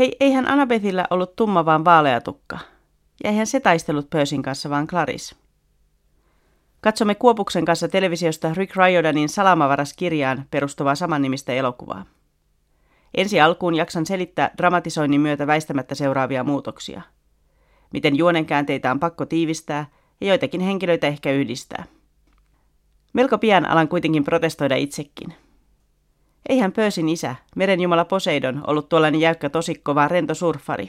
Hei, eihän Annabethillä ollut tumma vaan vaalea tukka. Ja eihän se taistellut Persin kanssa, vaan Clarice. Katsomme Kuopuksen kanssa televisiosta Rick Riordanin Salamavaras kirjaan perustuvaa samannimistä elokuvaa. Ensi alkuun jaksan selittää dramatisoinnin myötä väistämättä seuraavia muutoksia. Miten juonenkäänteitä on pakko tiivistää ja joitakin henkilöitä ehkä yhdistää. Melko pian alan kuitenkin protestoida itsekin. Eihän Pöösin isä, merenjumala Poseidon, ollut tuollainen jäykkä tosikko, vaan rento surfari.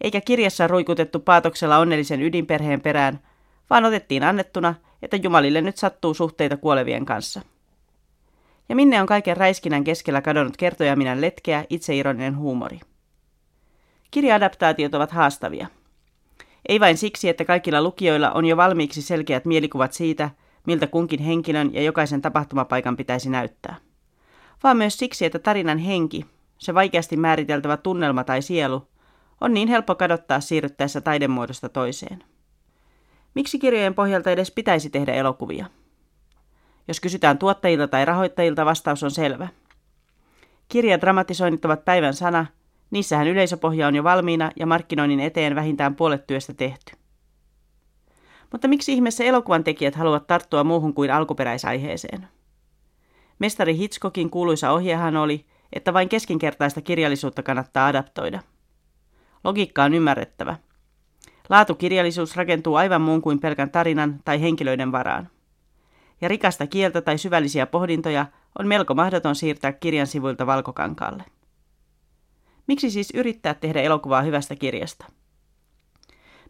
Eikä kirjassa ruikutettu paatoksella onnellisen ydinperheen perään, vaan otettiin annettuna, että jumalille nyt sattuu suhteita kuolevien kanssa. Ja minne on kaiken räiskinän keskellä kadonnut kertoja minä letkeä, itseironinen huumori. Kirjaadaptaatiot ovat haastavia. Ei vain siksi, että kaikilla lukijoilla on jo valmiiksi selkeät mielikuvat siitä, miltä kunkin henkilön ja jokaisen tapahtumapaikan pitäisi näyttää. Vaan myös siksi, että tarinan henki, se vaikeasti määriteltävä tunnelma tai sielu, on niin helppo kadottaa siirryttäessä taidemuodosta toiseen. Miksi kirjojen pohjalta edes pitäisi tehdä elokuvia? Jos kysytään tuottajilta tai rahoittajilta, vastaus on selvä. Kirjadramatisoinnit ovat päivän sana, niissähän yleisöpohja on jo valmiina ja markkinoinnin eteen vähintään puolet työstä tehty. Mutta miksi ihmeessä elokuvan tekijät haluavat tarttua muuhun kuin alkuperäisaiheeseen? Mestari Hitchcockin kuuluisa ohjehan oli, että vain keskinkertaista kirjallisuutta kannattaa adaptoida. Logiikka on ymmärrettävä. Laatukirjallisuus rakentuu aivan muun kuin pelkän tarinan tai henkilöiden varaan. Ja rikasta kieltä tai syvällisiä pohdintoja on melko mahdoton siirtää kirjan sivuilta valkokankaalle. Miksi siis yrittää tehdä elokuvaa hyvästä kirjasta?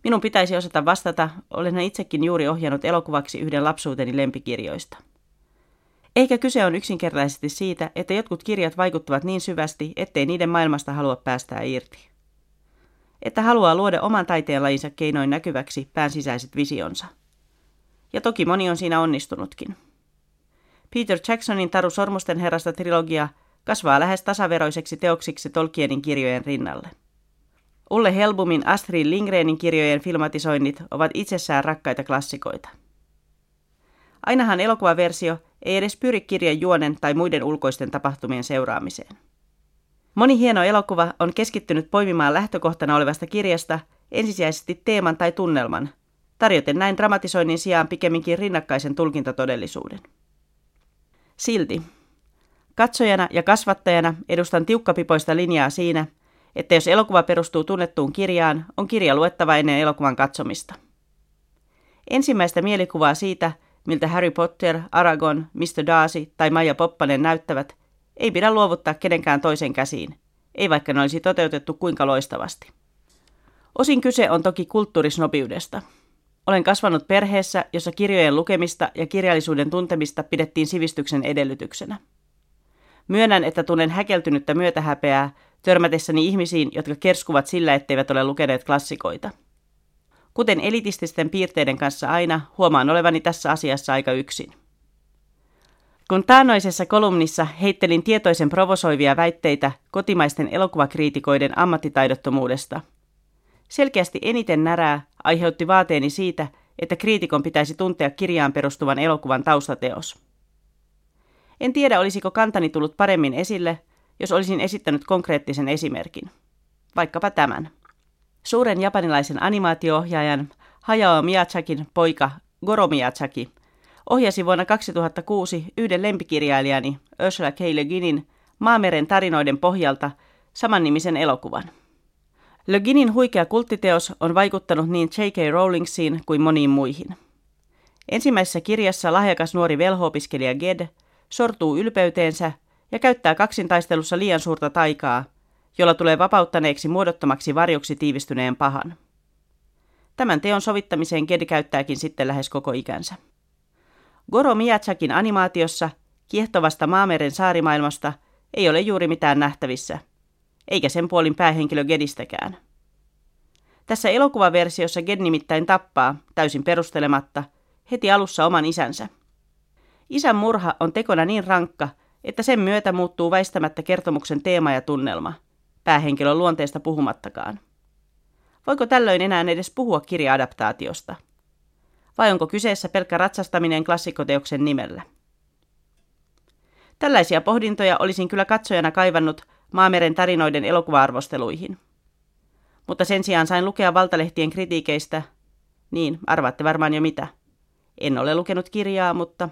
Minun pitäisi osata vastata, olen itsekin juuri ohjannut elokuvaksi yhden lapsuuteni lempikirjoista. Eikä kyse on yksinkertaisesti siitä, että jotkut kirjat vaikuttavat niin syvästi, ettei niiden maailmasta halua päästää irti. Että haluaa luoda oman taiteenlajinsa keinoin näkyväksi pään sisäiset visionsa. Ja toki moni on siinä onnistunutkin. Peter Jacksonin Taru Sormusten herrasta trilogia kasvaa lähes tasaveroiseksi teoksiksi Tolkienin kirjojen rinnalle. Ulle Helbumin Astrid Lindgrenin kirjojen filmatisoinnit ovat itsessään rakkaita klassikoita. Ainahan elokuvaversio ei edes pyri kirjan juonen tai muiden ulkoisten tapahtumien seuraamiseen. Moni hieno elokuva on keskittynyt poimimaan lähtökohtana olevasta kirjasta ensisijaisesti teeman tai tunnelman, tarjoten näin dramatisoinnin sijaan pikemminkin rinnakkaisen tulkintatodellisuuden. Silti, katsojana ja kasvattajana edustan tiukkapipoista linjaa siinä, että jos elokuva perustuu tunnettuun kirjaan, on kirja luettava ennen elokuvan katsomista. Ensimmäistä mielikuvaa siitä, miltä Harry Potter, Aragon, Mr. Darcy tai Maja Poppanen näyttävät, ei pidä luovuttaa kenenkään toisen käsiin, ei vaikka ne olisi toteutettu kuinka loistavasti. Osin kyse on toki kulttuurisnobiudesta. Olen kasvanut perheessä, jossa kirjojen lukemista ja kirjallisuuden tuntemista pidettiin sivistyksen edellytyksenä. Myönnän, että tunnen häkeltynyttä myötähäpeää törmätessäni ihmisiin, jotka kerskuvat sillä, etteivät ole lukeneet klassikoita – Kuten elitististen piirteiden kanssa aina, huomaan olevani tässä asiassa aika yksin. Kun taannoisessa kolumnissa heittelin tietoisen provosoivia väitteitä kotimaisten elokuvakriitikoiden ammattitaidottomuudesta, selkeästi eniten närää aiheutti vaateeni siitä, että kriitikon pitäisi tuntea kirjaan perustuvan elokuvan taustateos. En tiedä, olisiko kantani tullut paremmin esille, jos olisin esittänyt konkreettisen esimerkin. Vaikkapa tämän. Suuren japanilaisen animaatioohjaajan Hayao Miyazakin poika Goro Miyazaki ohjasi vuonna 2006 yhden lempikirjailijani Ursula K. Le Guinin Maameren tarinoiden pohjalta samannimisen elokuvan. Le Guinin huikea kulttiteos on vaikuttanut niin J.K. Rowlingsiin kuin moniin muihin. Ensimmäisessä kirjassa lahjakas nuori velhoopiskelija Ged sortuu ylpeyteensä ja käyttää kaksintaistelussa liian suurta taikaa – jolla tulee vapauttaneeksi muodottomaksi varjoksi tiivistyneen pahan. Tämän teon sovittamiseen Ged käyttääkin sitten lähes koko ikänsä. Goro Miyazakin animaatiossa, kiehtovasta Maameren saarimaailmasta, ei ole juuri mitään nähtävissä, eikä sen puolin päähenkilö Gedistäkään. Tässä elokuvaversiossa Ged nimittäin tappaa, täysin perustelematta, heti alussa oman isänsä. Isän murha on tekona niin rankka, että sen myötä muuttuu väistämättä kertomuksen teema ja tunnelma – päähenkilön luonteesta puhumattakaan. Voiko tällöin enää edes puhua kirjaadaptaatiosta? Vai onko kyseessä pelkkä ratsastaminen klassikoteoksen nimellä? Tällaisia pohdintoja olisin kyllä katsojana kaivannut Maameren tarinoiden elokuva-arvosteluihin. Mutta sen sijaan sain lukea valtalehtien kritiikeistä, niin arvaatte varmaan jo mitä. En ole lukenut kirjaa, mutta